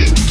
vibrations.